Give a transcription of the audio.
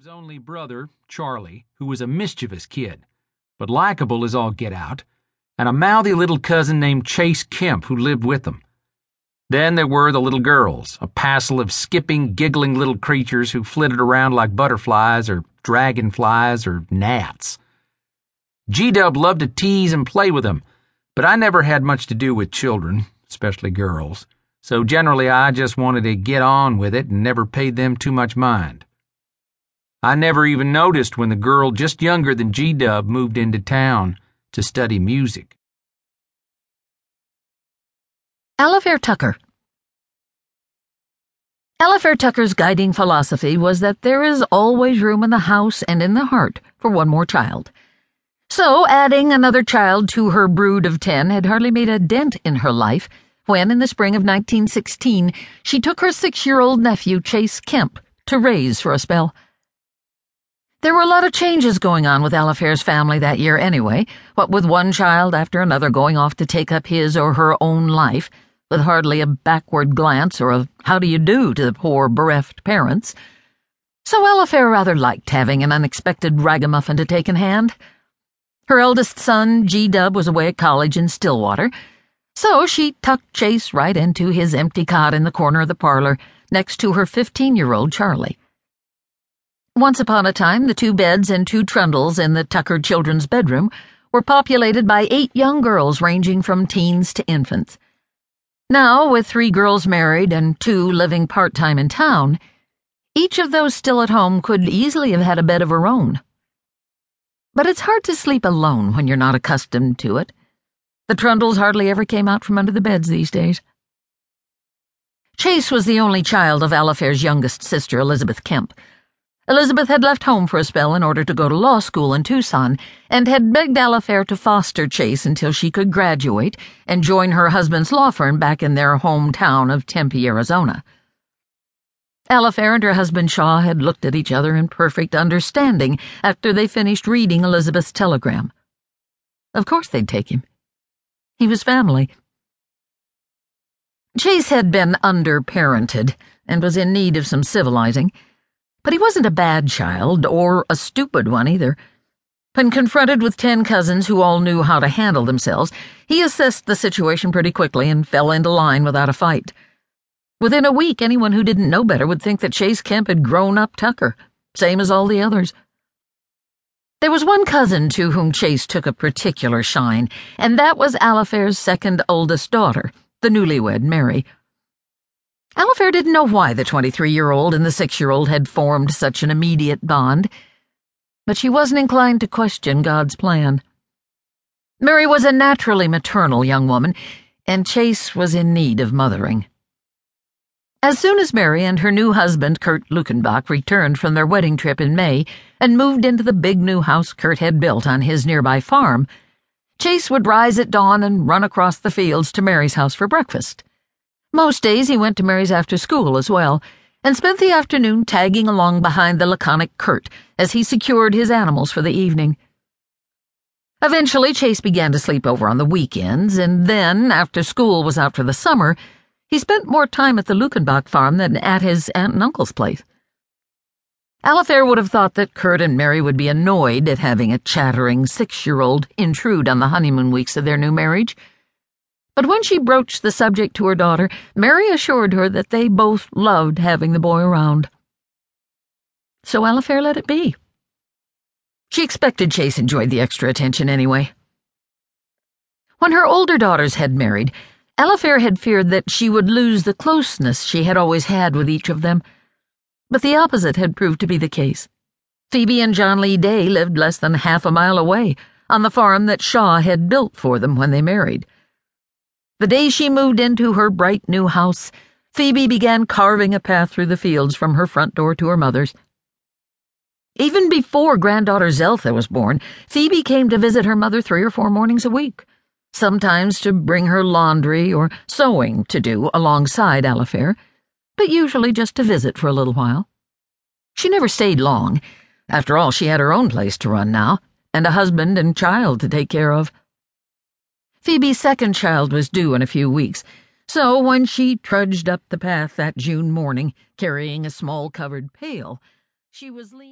Dub's only brother, Charlie, who was a mischievous kid, but likable as all get out, and a mouthy little cousin named Chase Kemp who lived with them. Then there were the little girls, a passel of skipping, giggling little creatures who flitted around like butterflies or dragonflies or gnats. Gee Dub loved to tease and play with them, but I never had much to do with children, especially girls, so generally I just wanted to get on with it and never paid them too much mind. I never even noticed when the girl just younger than Gee Dub moved into town to study music. Alafair Tucker. Alafair Tucker's guiding philosophy was that there is always room in the house and in the heart for one more child. So, adding another child to her brood of ten had hardly made a dent in her life when, in the spring of 1916, she took her six year old nephew, Chase Kemp, to raise for a spell. There were a lot of changes going on with Alafair's family that year anyway, what with one child after another going off to take up his or her own life, with hardly a backward glance or a how do you do to the poor bereft parents. So Alafair rather liked having an unexpected ragamuffin to take in hand. Her eldest son, Gee Dub, was away at college in Stillwater, so she tucked Chase right into his empty cot in the corner of the parlor, next to her fifteen year old Charlie. Once upon a time, the two beds and two trundles in the Tucker children's bedroom were populated by eight young girls ranging from teens to infants. Now, with three girls married and two living part time in town, each of those still at home could easily have had a bed of her own. But it's hard to sleep alone when you're not accustomed to it. The trundles hardly ever came out from under the beds these days. Chase was the only child of Alafair's youngest sister, Elizabeth Kemp Elizabeth had left home for a spell in order to go to law school in Tucson and had begged Alafair to foster Chase until she could graduate and join her husband's law firm back in their hometown of Tempe, Arizona. Alafair and her husband Shaw had looked at each other in perfect understanding after they finished reading Elizabeth's telegram. Of course they'd take him. He was family. Chase had been underparented and was in need of some civilizing. But he wasn't a bad child, or a stupid one either. When confronted with ten cousins who all knew how to handle themselves, he assessed the situation pretty quickly and fell into line without a fight. Within a week, anyone who didn't know better would think that Chase Kemp had grown up Tucker, same as all the others. There was one cousin to whom Chase took a particular shine, and that was Alafair's second oldest daughter, the newlywed Mary. Alafair didn't know why the 23 year old and the 6 year old had formed such an immediate bond, but she wasn't inclined to question God's plan. Mary was a naturally maternal young woman, and Chase was in need of mothering. As soon as Mary and her new husband, Kurt Lukenbach, returned from their wedding trip in May and moved into the big new house Kurt had built on his nearby farm, Chase would rise at dawn and run across the fields to Mary's house for breakfast. Most days he went to Mary's after school as well, and spent the afternoon tagging along behind the laconic Kurt as he secured his animals for the evening. Eventually, Chase began to sleep over on the weekends, and then, after school was out for the summer, he spent more time at the Lukenbach farm than at his aunt and uncle's place. Alafair would have thought that Kurt and Mary would be annoyed at having a chattering six year old intrude on the honeymoon weeks of their new marriage but when she broached the subject to her daughter, Mary assured her that they both loved having the boy around. So Alafair let it be. She expected Chase enjoyed the extra attention anyway. When her older daughters had married, Alafair had feared that she would lose the closeness she had always had with each of them. But the opposite had proved to be the case. Phoebe and John Lee Day lived less than half a mile away, on the farm that Shaw had built for them when they married. The day she moved into her bright new house, Phoebe began carving a path through the fields from her front door to her mother's. Even before granddaughter Zeltha was born, Phoebe came to visit her mother three or four mornings a week, sometimes to bring her laundry or sewing to do alongside Alafair, but usually just to visit for a little while. She never stayed long. After all, she had her own place to run now, and a husband and child to take care of. Phoebe's second child was due in a few weeks, so when she trudged up the path that June morning, carrying a small covered pail, she was leaning.